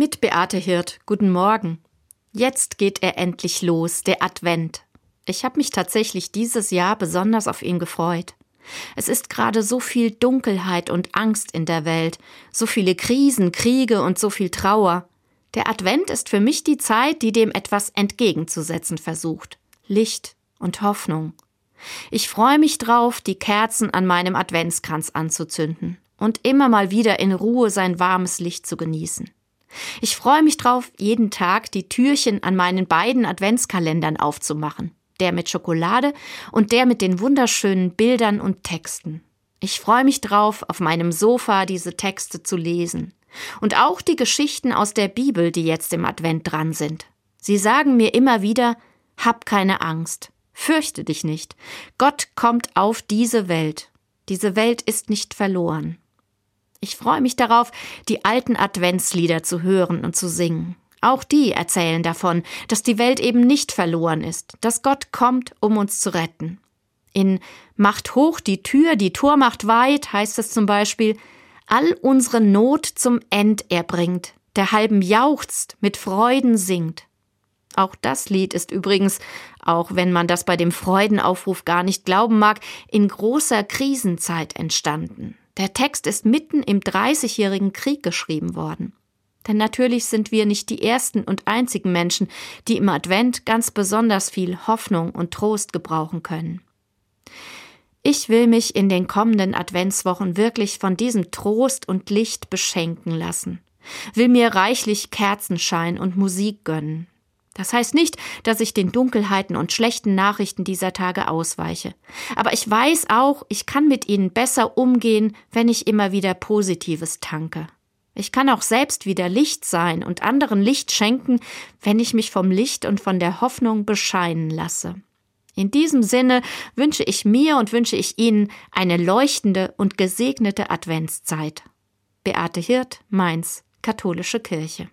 Mit Beate Hirt, guten Morgen. Jetzt geht er endlich los, der Advent. Ich habe mich tatsächlich dieses Jahr besonders auf ihn gefreut. Es ist gerade so viel Dunkelheit und Angst in der Welt, so viele Krisen, Kriege und so viel Trauer. Der Advent ist für mich die Zeit, die dem etwas entgegenzusetzen versucht. Licht und Hoffnung. Ich freue mich drauf, die Kerzen an meinem Adventskranz anzuzünden und immer mal wieder in Ruhe sein warmes Licht zu genießen. Ich freue mich drauf, jeden Tag die Türchen an meinen beiden Adventskalendern aufzumachen der mit Schokolade und der mit den wunderschönen Bildern und Texten. Ich freue mich drauf, auf meinem Sofa diese Texte zu lesen. Und auch die Geschichten aus der Bibel, die jetzt im Advent dran sind. Sie sagen mir immer wieder, hab keine Angst, fürchte dich nicht. Gott kommt auf diese Welt. Diese Welt ist nicht verloren. Ich freue mich darauf, die alten Adventslieder zu hören und zu singen. Auch die erzählen davon, dass die Welt eben nicht verloren ist, dass Gott kommt, um uns zu retten. In Macht hoch die Tür, die Tor macht weit heißt es zum Beispiel, all unsere Not zum End er bringt, der halben jauchzt, mit Freuden singt. Auch das Lied ist übrigens, auch wenn man das bei dem Freudenaufruf gar nicht glauben mag, in großer Krisenzeit entstanden. Der Text ist mitten im Dreißigjährigen Krieg geschrieben worden. Denn natürlich sind wir nicht die ersten und einzigen Menschen, die im Advent ganz besonders viel Hoffnung und Trost gebrauchen können. Ich will mich in den kommenden Adventswochen wirklich von diesem Trost und Licht beschenken lassen, will mir reichlich Kerzenschein und Musik gönnen. Das heißt nicht, dass ich den Dunkelheiten und schlechten Nachrichten dieser Tage ausweiche. Aber ich weiß auch, ich kann mit ihnen besser umgehen, wenn ich immer wieder Positives tanke. Ich kann auch selbst wieder Licht sein und anderen Licht schenken, wenn ich mich vom Licht und von der Hoffnung bescheinen lasse. In diesem Sinne wünsche ich mir und wünsche ich Ihnen eine leuchtende und gesegnete Adventszeit. Beate Hirt, Mainz, Katholische Kirche.